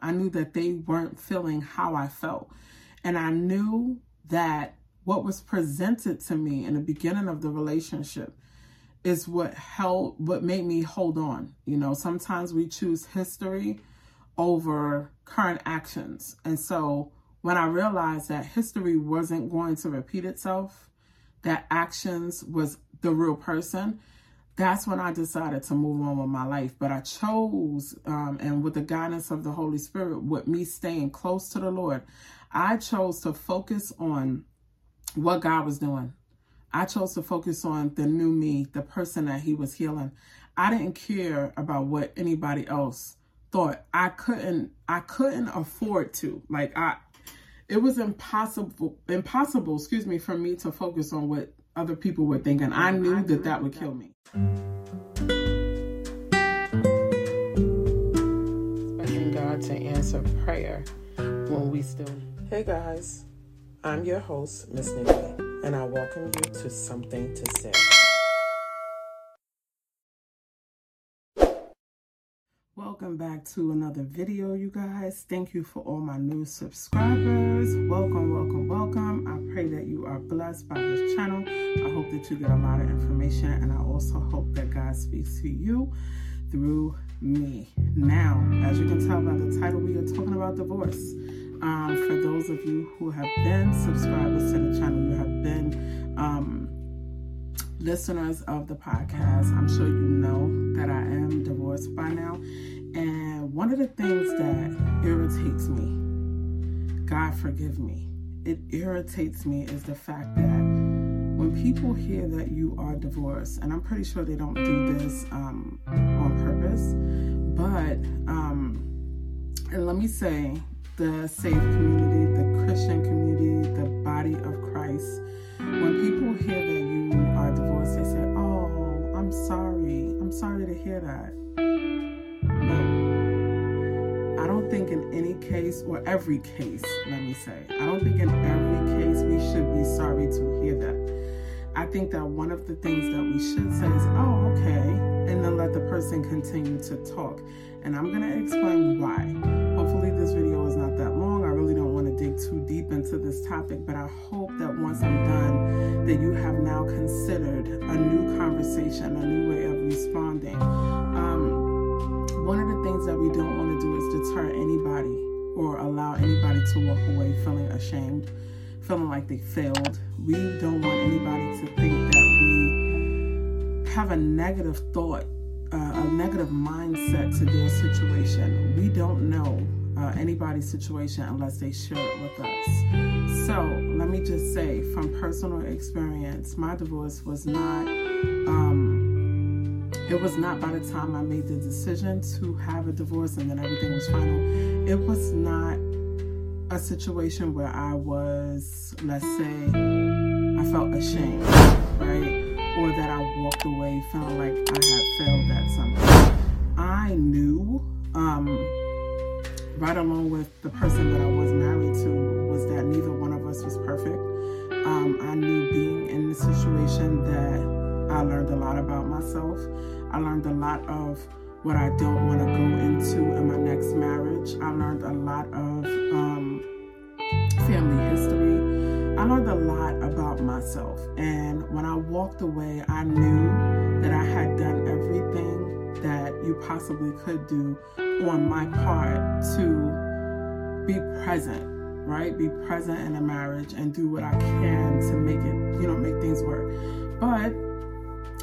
I knew that they weren't feeling how I felt. And I knew that what was presented to me in the beginning of the relationship is what held what made me hold on. You know, sometimes we choose history over current actions. And so when I realized that history wasn't going to repeat itself, that actions was the real person, that's when I decided to move on with my life. But I chose, um, and with the guidance of the Holy Spirit, with me staying close to the Lord, I chose to focus on what God was doing. I chose to focus on the new me, the person that He was healing. I didn't care about what anybody else thought. I couldn't. I couldn't afford to. Like I, it was impossible. Impossible, excuse me, for me to focus on what other people were thinking. I knew that that would kill me. Expecting God to answer prayer when we still. Hey guys, I'm your host, Miss Nikki, and I welcome you to Something to Say. Welcome back to another video, you guys. Thank you for all my new subscribers. Welcome, welcome, welcome. I pray that you are blessed by this channel. I hope that you get a lot of information, and I also hope that God speaks to you through me. Now, as you can tell by the title, we are talking about divorce. Um, for those of you who have been subscribers to the channel, you have been um, listeners of the podcast, I'm sure you know that I am divorced by now. One of the things that irritates me, God forgive me, it irritates me is the fact that when people hear that you are divorced, and I'm pretty sure they don't do this um, on purpose, but, um, and let me say, the safe community, the Christian community, the body of Christ, when people hear that you are divorced, they say, Oh, I'm sorry. I'm sorry to hear that. Any case, or every case, let me say, I don't think in every case we should be sorry to hear that. I think that one of the things that we should say is, Oh, okay. And then let the person continue to talk. And I'm going to explain why. Hopefully, this video is not that long. I really don't want to dig too deep into this topic, but I hope that once I'm done, that you have now considered a new conversation, a new way of responding. Things that we don't want to do is deter anybody or allow anybody to walk away feeling ashamed, feeling like they failed. We don't want anybody to think that we have a negative thought uh, a negative mindset to their situation. We don't know uh, anybody's situation unless they share it with us. So let me just say, from personal experience, my divorce was not. Um, it was not by the time I made the decision to have a divorce and then everything was final. It was not a situation where I was, let's say, I felt ashamed, right? or that I walked away feeling like I had failed at something. I knew, um, right along with the person that I was married to, was that neither one of us was perfect. Um, I knew being in the situation that I learned a lot about myself. I learned a lot of what I don't want to go into in my next marriage. I learned a lot of um, family history. I learned a lot about myself. And when I walked away, I knew that I had done everything that you possibly could do on my part to be present, right? Be present in a marriage and do what I can to make it, you know, make things work. But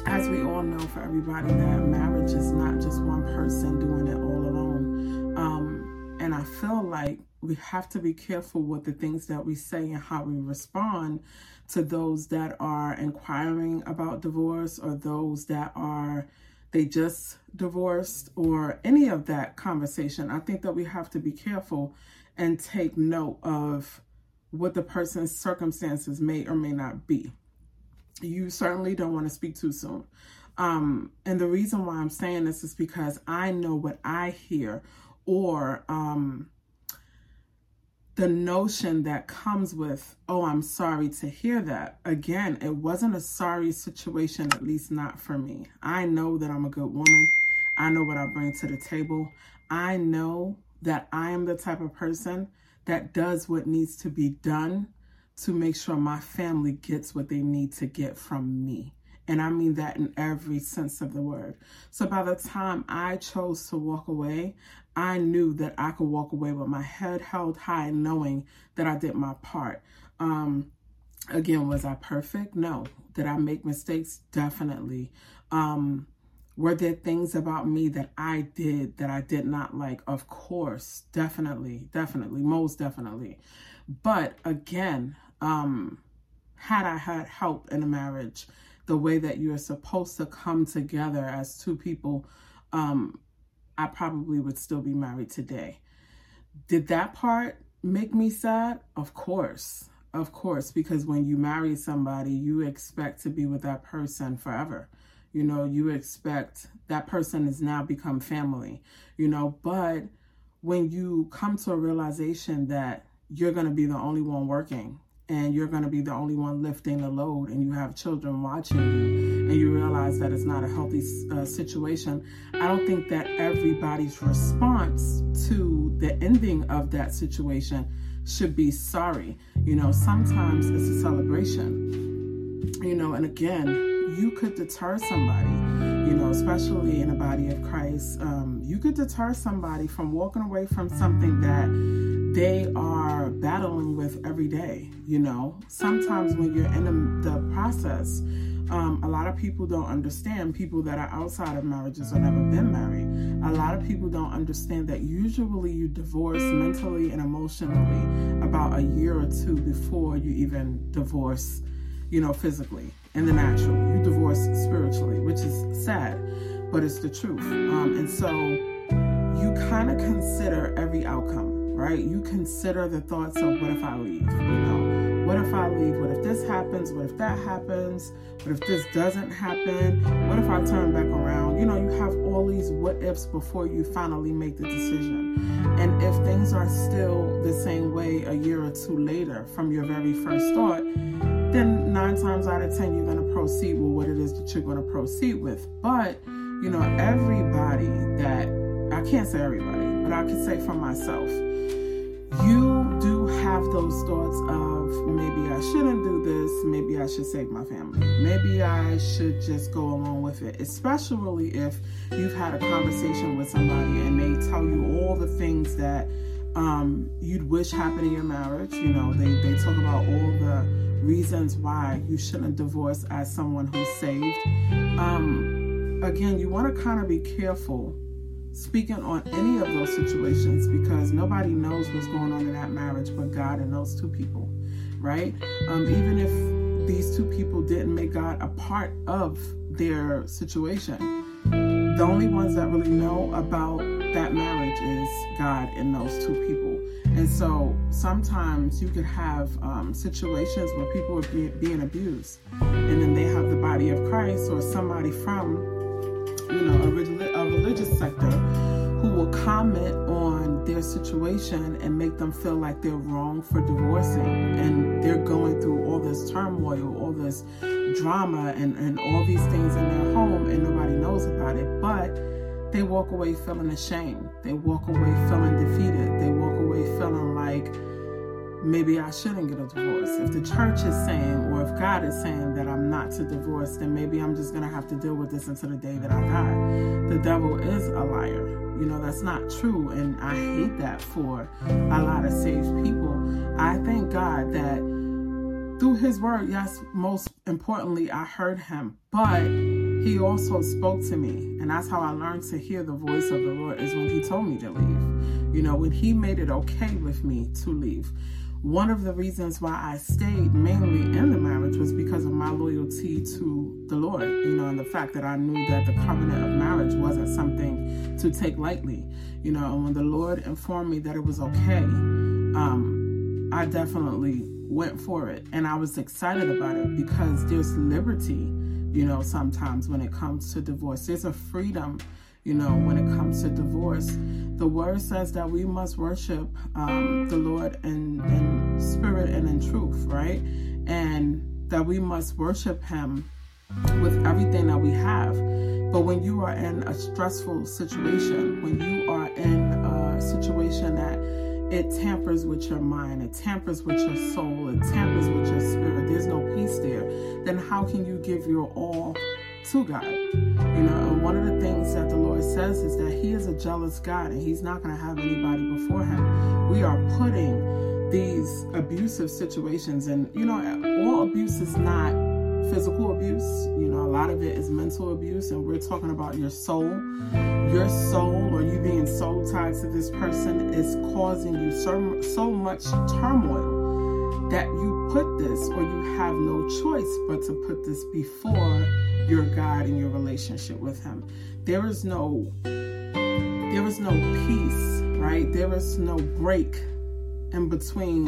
as we all know, for everybody, that marriage is not just one person doing it all alone. Um, and I feel like we have to be careful with the things that we say and how we respond to those that are inquiring about divorce or those that are they just divorced or any of that conversation. I think that we have to be careful and take note of what the person's circumstances may or may not be. You certainly don't want to speak too soon. Um, and the reason why I'm saying this is because I know what I hear or um, the notion that comes with, oh, I'm sorry to hear that. Again, it wasn't a sorry situation, at least not for me. I know that I'm a good woman. I know what I bring to the table. I know that I am the type of person that does what needs to be done to make sure my family gets what they need to get from me. And I mean that in every sense of the word. So by the time I chose to walk away, I knew that I could walk away with my head held high, knowing that I did my part. Um, again, was I perfect? No. Did I make mistakes? Definitely. Um, were there things about me that I did that I did not like? Of course, definitely, definitely, most definitely. But again, um, had I had help in a marriage, the way that you're supposed to come together as two people, um, I probably would still be married today. Did that part make me sad? Of course. Of course, because when you marry somebody, you expect to be with that person forever. You know, you expect that person has now become family, you know, but when you come to a realization that you're going to be the only one working and you're going to be the only one lifting the load and you have children watching you and you realize that it's not a healthy uh, situation i don't think that everybody's response to the ending of that situation should be sorry. You know sometimes it's a celebration. You know and again you could deter somebody you know especially in a body of christ. Um, you could deter somebody from walking away from something that they are battling with every day. You know, sometimes when you're in the, process, um, a lot of people don't understand people that are outside of marriages or never been married. A lot of people don't understand that usually you divorce mentally and emotionally about a year or two before you even divorce, you know, physically in the natural. You divorce spiritually, which is sad, but it's the truth. Um, and so you kind of consider every outcome right? You consider the thoughts of what if I leave? You know, what if I leave? What if this happens? What if that happens? What if this doesn't happen? What if I turn back around? You know, you have all these what ifs before you finally make the decision. And if things are still the same way a year or two later from your very first thought, then nine times out of ten, you're going to proceed with what it is that you're going to proceed with. But, you know, everybody that, I can't say everybody, but I can say for myself, you do have those thoughts of maybe I shouldn't do this, maybe I should save my family, maybe I should just go along with it, especially if you've had a conversation with somebody and they tell you all the things that um, you'd wish happened in your marriage. You know, they, they talk about all the reasons why you shouldn't divorce as someone who's saved. Um, again, you want to kind of be careful speaking on any of those situations because nobody knows what's going on in that marriage but God and those two people, right? Um, even if these two people didn't make God a part of their situation, the only ones that really know about that marriage is God and those two people. And so sometimes you could have um, situations where people are be- being abused, and then they have the body of Christ or somebody from you know, a, a religious sector who will comment on their situation and make them feel like they're wrong for divorcing and they're going through all this turmoil, all this drama and, and all these things in their home and nobody knows about it. But they walk away feeling ashamed. They walk away feeling defeated. They walk away feeling like maybe I shouldn't get a divorce. If the church is saying, or if God is saying that I'm not to divorce, then maybe I'm just going to have to deal with this until the day that I die. The devil is a liar. You know, that's not true. And I hate that for a lot of saved people. I thank God that through his word, yes, most importantly, I heard him, but he also spoke to me. And that's how I learned to hear the voice of the Lord is when he told me to leave. You know, when he made it okay with me to leave one of the reasons why I stayed mainly in the marriage was because of my loyalty to the Lord, you know, and the fact that I knew that the covenant of marriage wasn't something to take lightly, you know, and when the Lord informed me that it was okay, um, I definitely went for it. And I was excited about it because there's liberty, you know, sometimes when it comes to divorce, there's a freedom you know, when it comes to divorce. The word says that we must worship um, the Lord in, in spirit and in truth, right? And that we must worship Him with everything that we have. But when you are in a stressful situation, when you are in a situation situation that it tampers with your mind, it tampers with your soul, it tampers with your spirit, there's no peace there, then how can you give your all to God? You know, and one of the things that the Lord says is that He is a jealous God and He's not going to have anybody before Him. We are putting these abusive situations, and you know, all abuse is not physical abuse. You know, a lot of it is mental abuse, and we're talking about your soul. Your soul, or you being soul tied to this person, is causing you so, so much turmoil that you put this, or you have no choice but to put this before your God and your relationship with Him. There is no, there is no peace, right? There is no break in between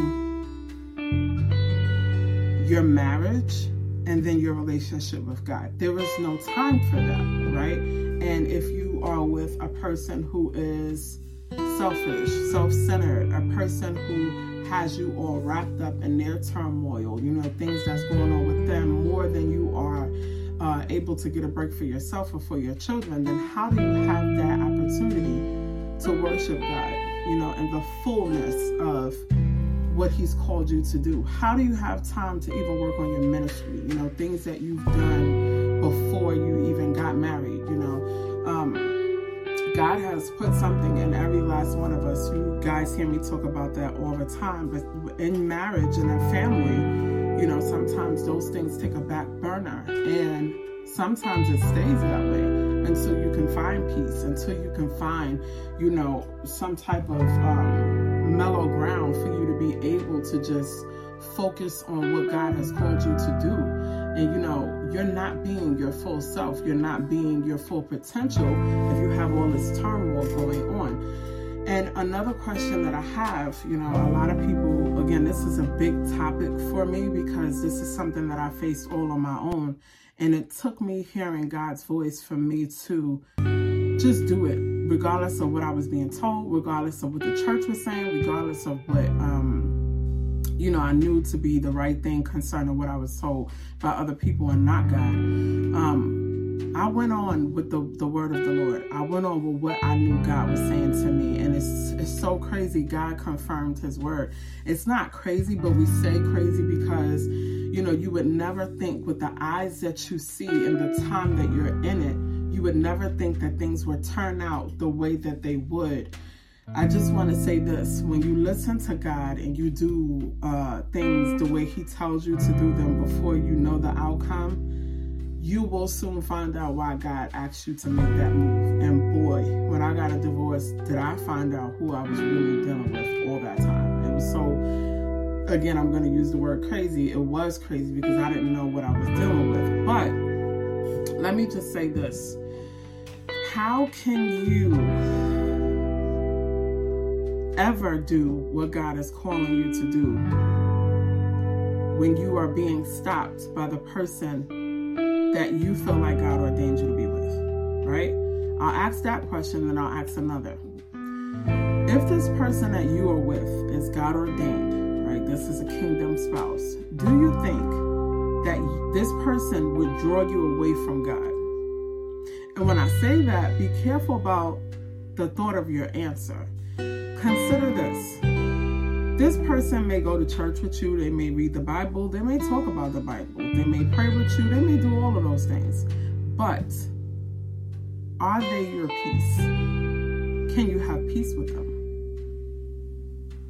your marriage and then your relationship with God. There is no time for that, right? And if you are with a person who is selfish, self centered, a person who has you all wrapped up in their turmoil, you know, things that's going on with them more than you are uh, able to get a break for yourself or for your children, then how do you have that opportunity to worship God, you know, in the fullness of what he's called you to do? How do you have time to even work on your ministry? You know, things that you've done before you even got married, you know. Um, God has put something in every last one of us. You guys hear me talk about that all the time, but in marriage and in family, you know, sometimes those things take a back burner and sometimes it stays that way until you can find peace, until you can find, you know, some type of um, mellow ground for you to be able to just focus on what God has called you to do. And you know, you're not being your full self, you're not being your full potential if you have all this turmoil going on. And another question that I have, you know, a lot of people, again, this is a big topic for me because this is something that I faced all on my own. And it took me hearing God's voice for me to just do it, regardless of what I was being told, regardless of what the church was saying, regardless of what um, you know I knew to be the right thing concerning what I was told by other people and not God. Um, I went on with the, the word of the Lord. I went on with what I knew God was saying to me. And it's it's so crazy. God confirmed his word. It's not crazy, but we say crazy because, you know, you would never think with the eyes that you see and the time that you're in it you would never think that things would turn out the way that they would. I just want to say this when you listen to God and you do uh, things the way He tells you to do them before you know the outcome, you will soon find out why God asked you to make that move. And boy, when I got a divorce, did I find out who I was really dealing with all that time. Was so, again, I'm going to use the word crazy. It was crazy because I didn't know what I was dealing with. But let me just say this how can you ever do what God is calling you to do when you are being stopped by the person that you feel like God ordained you to be with? Right? I'll ask that question, then I'll ask another. If this person that you are with is God ordained, right? This is a kingdom spouse. Do you think that this person would draw you away from God? And when I say that, be careful about the thought of your answer. Consider this. This person may go to church with you, they may read the Bible, they may talk about the Bible, they may pray with you, they may do all of those things. But are they your peace? Can you have peace with them?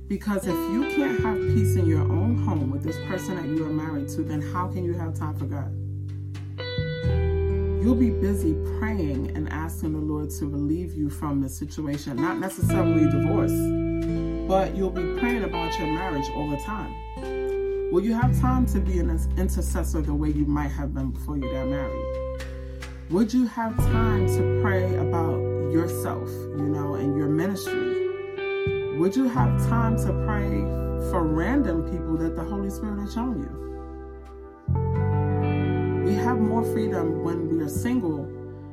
Because if you can't have peace in your own home with this person that you are married to, then how can you have time for God? you'll be busy praying and asking the Lord to relieve you from the situation, not necessarily divorce, but you'll be praying about your marriage all the time. Will you have time to be an intercessor the way you might have been before you got married? Would you have time to pray about yourself, you know, and your ministry? Would you have time to pray for random people that the Holy Spirit has shown you? we have more freedom when we are single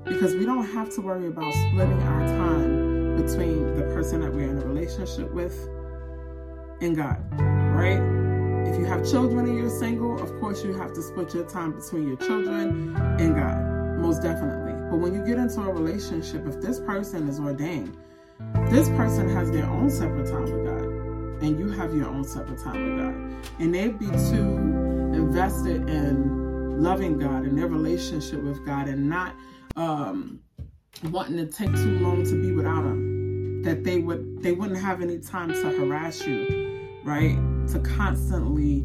because we don't have to worry about splitting our time between the person that we're in a relationship with and God, right? If you have children and you're single, of course you have to split your time between your children and God, most definitely. But when you get into a relationship, if this person is ordained, This person has their own separate time with God, and you have your own separate time with God. And they'd be too invested in loving God and their relationship with God and not um, wanting to take too long to be without them That they would they wouldn't have any time to harass you, right? To constantly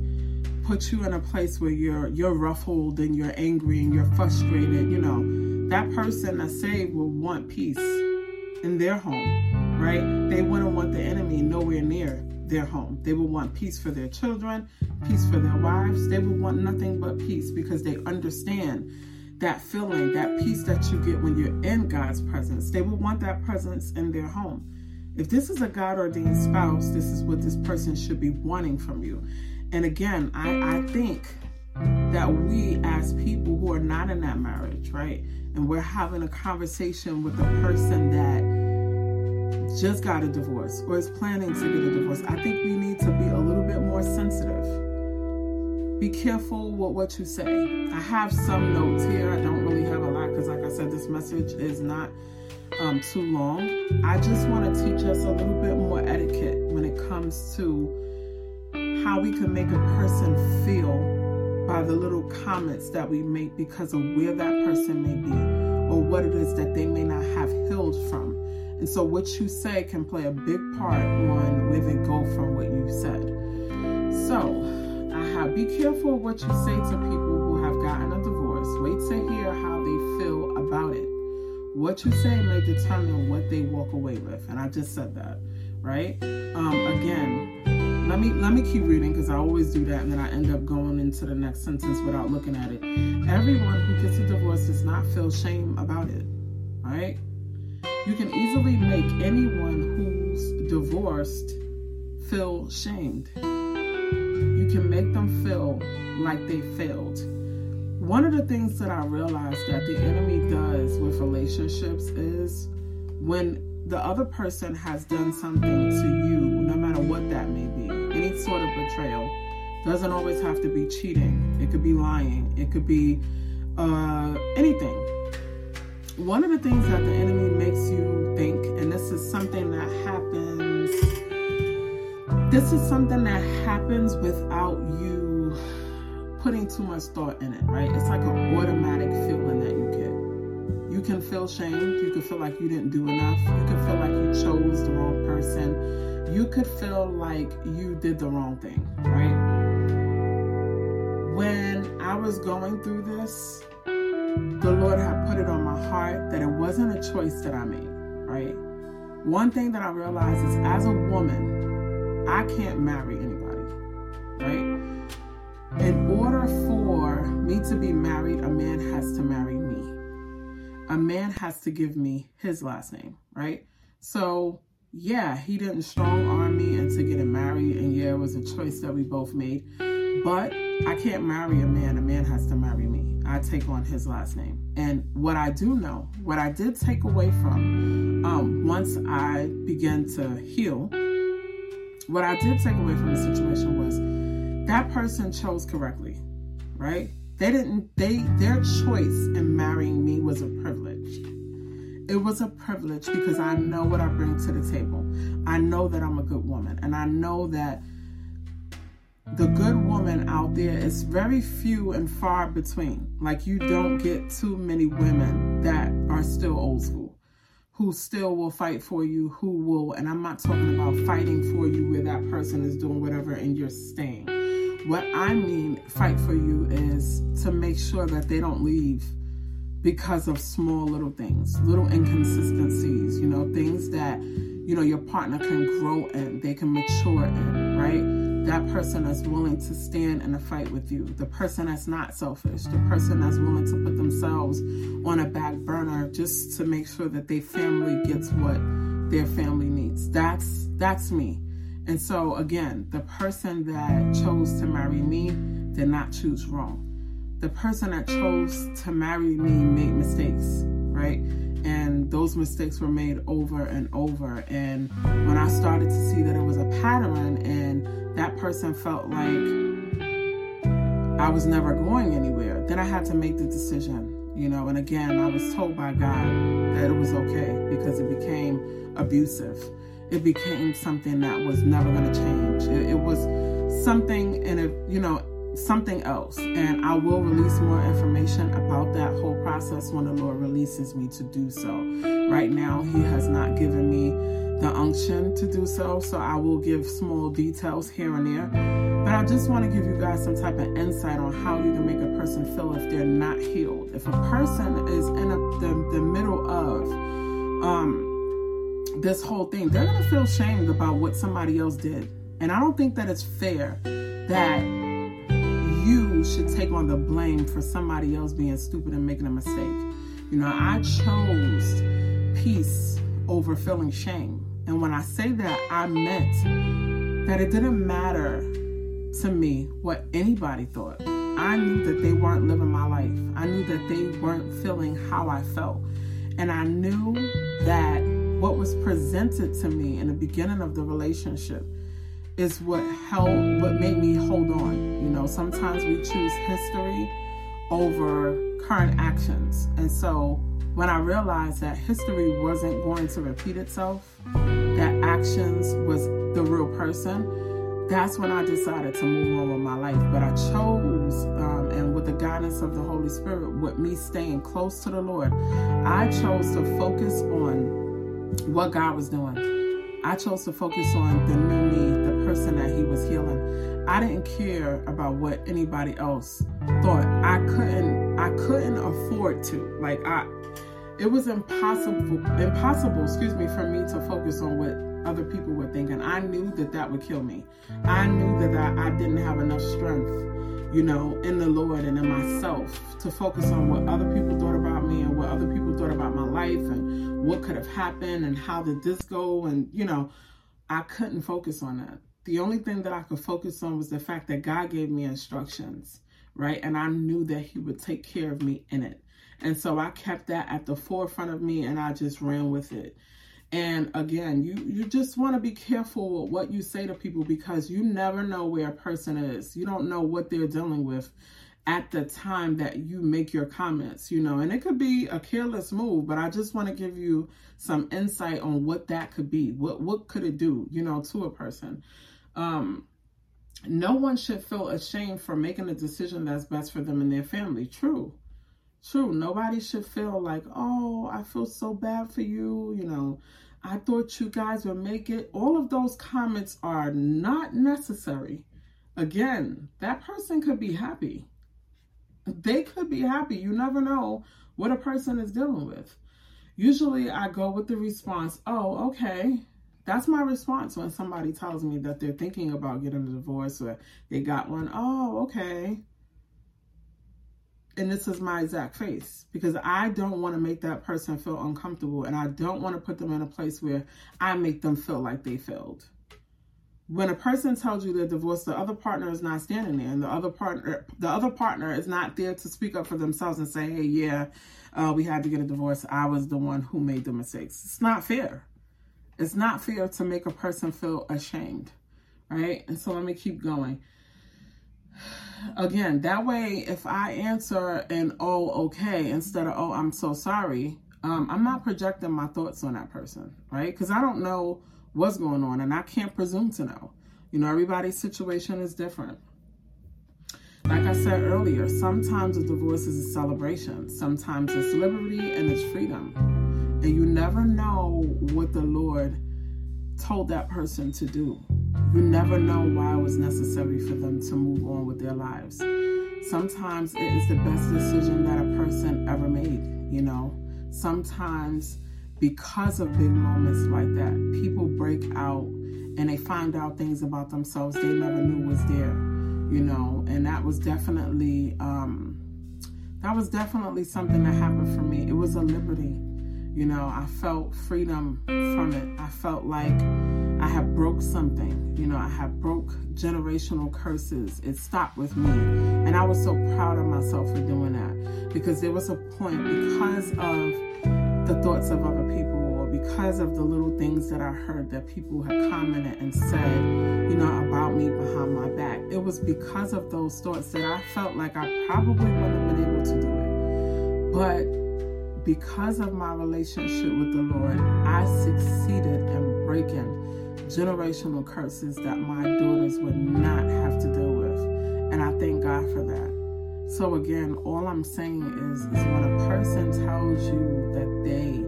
put you in a place where you're you're ruffled and you're angry and you're frustrated. You know, that person that's saved will want peace in their home, right? They wouldn't want the enemy nowhere near their home. They would want peace for their children, peace for their wives. They would want nothing but peace because they understand that feeling, that peace that you get when you're in God's presence. They will want that presence in their home. If this is a God ordained spouse, this is what this person should be wanting from you. And again, I, I think that we as people who are not in that marriage, right? And we're having a conversation with a person that just got a divorce or is planning to get a divorce. I think we need to be a little bit more sensitive. Be careful with what you say. I have some notes here. I don't really have a lot because, like I said, this message is not um, too long. I just want to teach us a little bit more etiquette when it comes to how we can make a person feel by the little comments that we make because of where that person may be or what it is that they may not have healed from. And so, what you say can play a big part on where they go from what you said. So, Have be careful what you say to people who have gotten a divorce. Wait to hear how they feel about it. What you say may determine what they walk away with. And I just said that, right? Um, again, let me let me keep reading because I always do that and then I end up going into the next sentence without looking at it. Everyone who gets a divorce does not feel shame about it. All right? You can easily make anyone who's divorced feel shamed. Can make them feel like they failed. One of the things that I realized that the enemy does with relationships is when the other person has done something to you, no matter what that may be, any sort of betrayal, doesn't always have to be cheating. It could be lying. It could be uh, anything. One of the things that the enemy makes you think, and this is something that happens, this is something that happens without you putting too much thought in it, right? It's like an automatic feeling that you get. You can feel shamed. You can feel like you didn't do enough. You can feel like you chose the wrong person. You could feel like you did the wrong thing, right? When I was going through this, the Lord had put it on my heart that it wasn't a choice that I made, right? One thing that I realized is as a woman, I can't marry anybody, right? In order for me to be married, a man has to marry me a man has to give me his last name, right? So, yeah, he didn't strong arm me into getting married, and yeah, it was a choice that we both made. But I can't marry a man, a man has to marry me. I take on his last name. And what I do know, what I did take away from um, once I began to heal, what I did take away from the situation was that person chose correctly, right? They didn't they their choice in marrying me was a privilege. It was a privilege because I know what I bring to the table. I know that I'm a good woman and I know that the good woman out there is very few and far between. Like you don't get too many women that are still old school who still will fight for you, who will, and I'm not talking about fighting for you where that person is doing whatever and you're staying. What I mean, fight for you, is to make sure that they don't leave because of small little things, little inconsistencies, you know, things that, you know, your partner can grow in, they can mature in, right? That person that's willing to stand in a fight with you, the person that's not selfish, the person that's willing to put themselves on a back burner just to make sure that their family gets what their family needs. That's that's me. And so, again, the person that chose to marry me did not choose wrong. The person that chose to marry me made mistakes, right? And those mistakes were made over and over. And when I started to see that it was a pattern and that person felt like I was never going anywhere, then I had to make the decision you know. And again, I was told by God that it was okay because it became abusive. It became something that was never going to change. It, it was something, and it, you know, something else. And I will release more information about that whole process when the Lord releases me to do so. Right now, He has not given me the unction to do so, so I will give small details here and there. But I just want to give you guys some type of insight on how you can make a person feel if they're not healed. If a person is in a, the, the middle of um, this whole thing, they're going to feel shamed about what somebody else did. And I don't think that it's fair that you should take on the blame for somebody else being stupid and making a mistake. You know, I chose peace over feeling shame. And when I say that, I meant that it didn't matter to me what anybody thought. I knew that they weren't living my life. I knew that they weren't feeling how I felt. And I knew that what was presented to me in the beginning of the relationship is what held what made me hold on. You know, sometimes we choose history over current actions. And so when I realized that history wasn't going to repeat itself, that actions was the real person, that's when I decided to move on with my life. But I chose, um, and with the guidance of the Holy Spirit, with me staying close to the Lord, I chose to focus on what God was doing. I chose to focus on the new me, the person that He was healing. I didn't care about what anybody else thought. I couldn't. I couldn't afford to. Like I, it was impossible. Impossible, excuse me, for me to focus on what other people were thinking. I knew that that would kill me. I knew that I, I didn't have enough strength, you know, in the Lord and in myself to focus on what other people thought about me and what other people thought about my life and what could have happened and how did this go. And, you know, I couldn't focus on that. The only thing that I could focus on was the fact that God gave me instructions, right? And I knew that He would take care of me in it. And so I kept that at the forefront of me and I just ran with it. And again, you you just want to be careful with what you say to people because you never know where a person is. You don't know what they're dealing with at the time that you make your comments, you know. And it could be a careless move, but I just want to give you some insight on what that could be. What what could it do, you know, to a person. Um no one should feel ashamed for making a decision that's best for them and their family. True. True. Nobody should feel like, oh, I feel so bad for you. You know, I thought you guys would make it. All of those comments are not necessary. Again, that person could be happy. They could be happy. You never know what a person is dealing with. Usually I go with the response, oh, okay. That's my response when somebody tells me that they're thinking about getting a divorce or they got one. Oh, okay and this is my exact face because I don't want to make that person feel uncomfortable and I don't want to put them in a place where I make them feel like they failed. When a person tells you they're divorced, the other partner is not standing there, and the other partner, the other partner is not there to speak up for themselves and say, "Hey, yeah, uh, we had to get a divorce. I was the one who made the mistakes." It's not fair. It's not fair to make a person feel ashamed, right? And so let me keep going again, that way, if I answer an oh, okay, instead of oh, I'm so sorry, um, I'm not projecting my thoughts on that person, right? Because I don't know what's going on and I can't presume to know. You know, everybody's situation is different. Like I said earlier, sometimes a divorce is a celebration, sometimes it's liberty and it's freedom. And you never know what the Lord told that person to do. You never know why it was necessary for them to move on with their lives. Sometimes it is the best decision that a person ever made, you know. Sometimes because of big moments like that, people break out and they find out things about themselves they never knew was there, you know. And that was definitely um that was definitely something that happened for me. It was a liberty you know, I felt freedom from it. I felt like I had broke something. You know, I had broke generational curses. It stopped with me. And I was so proud of myself for doing that. Because there was a point because of the thoughts of other people or because of the little things that I heard that people had commented and said, you know, about me behind my back. It was because of those thoughts that I felt like I probably wouldn't have been able to do it. But because of my relationship with the Lord, I succeeded in breaking generational curses that my daughters would not have to deal with. And I thank God for that. So, again, all I'm saying is, is when a person tells you that they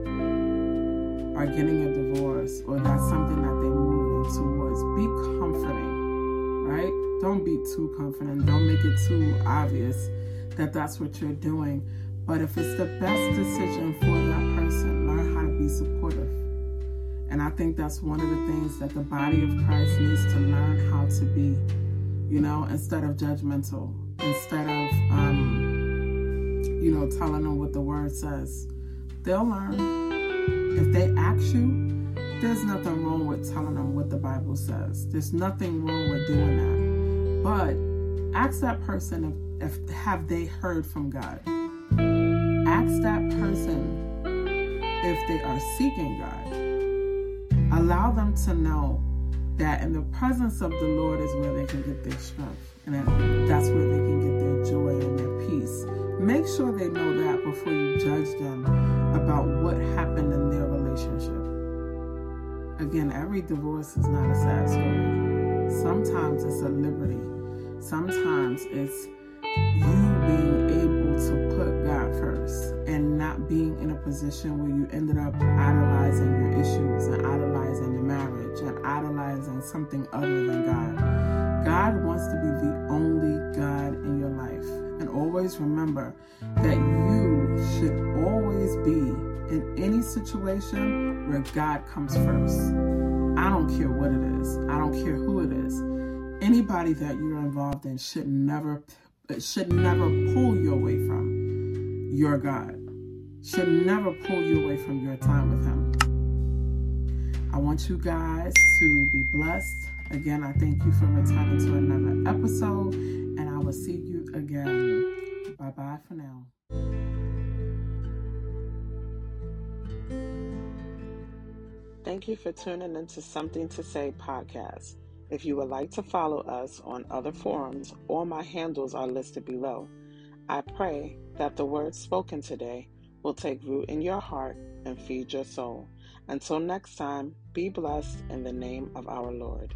are getting a divorce or that's something that they're moving towards, be comforting, right? Don't be too confident. Don't make it too obvious that that's what you're doing. But if it's the best decision for that person, learn how to be supportive. And I think that's one of the things that the body of Christ needs to learn how to be, you know, instead of judgmental, instead of, um, you know, telling them what the word says. They'll learn. If they ask you, there's nothing wrong with telling them what the Bible says. There's nothing wrong with doing that. But ask that person if, if have they heard from God. Ask that person if they are seeking God. Allow them to know that in the presence of the Lord is where they can get their strength, and that that's where they can get their joy and their peace. Make sure they know that before you judge them about what happened in their relationship. Again, every divorce is not a sad story. Sometimes it's a liberty. Sometimes it's you being able being in a position where you ended up idolizing your issues and idolizing your marriage and idolizing something other than God. God wants to be the only God in your life. And always remember that you should always be in any situation where God comes first. I don't care what it is. I don't care who it is. Anybody that you're involved in should never should never pull you away from your God. Should never pull you away from your time with him. I want you guys to be blessed. Again, I thank you for returning to another episode, and I will see you again. Bye bye for now. Thank you for tuning into Something to Say podcast. If you would like to follow us on other forums, all my handles are listed below. I pray that the words spoken today will take root in your heart and feed your soul. Until next time, be blessed in the name of our Lord.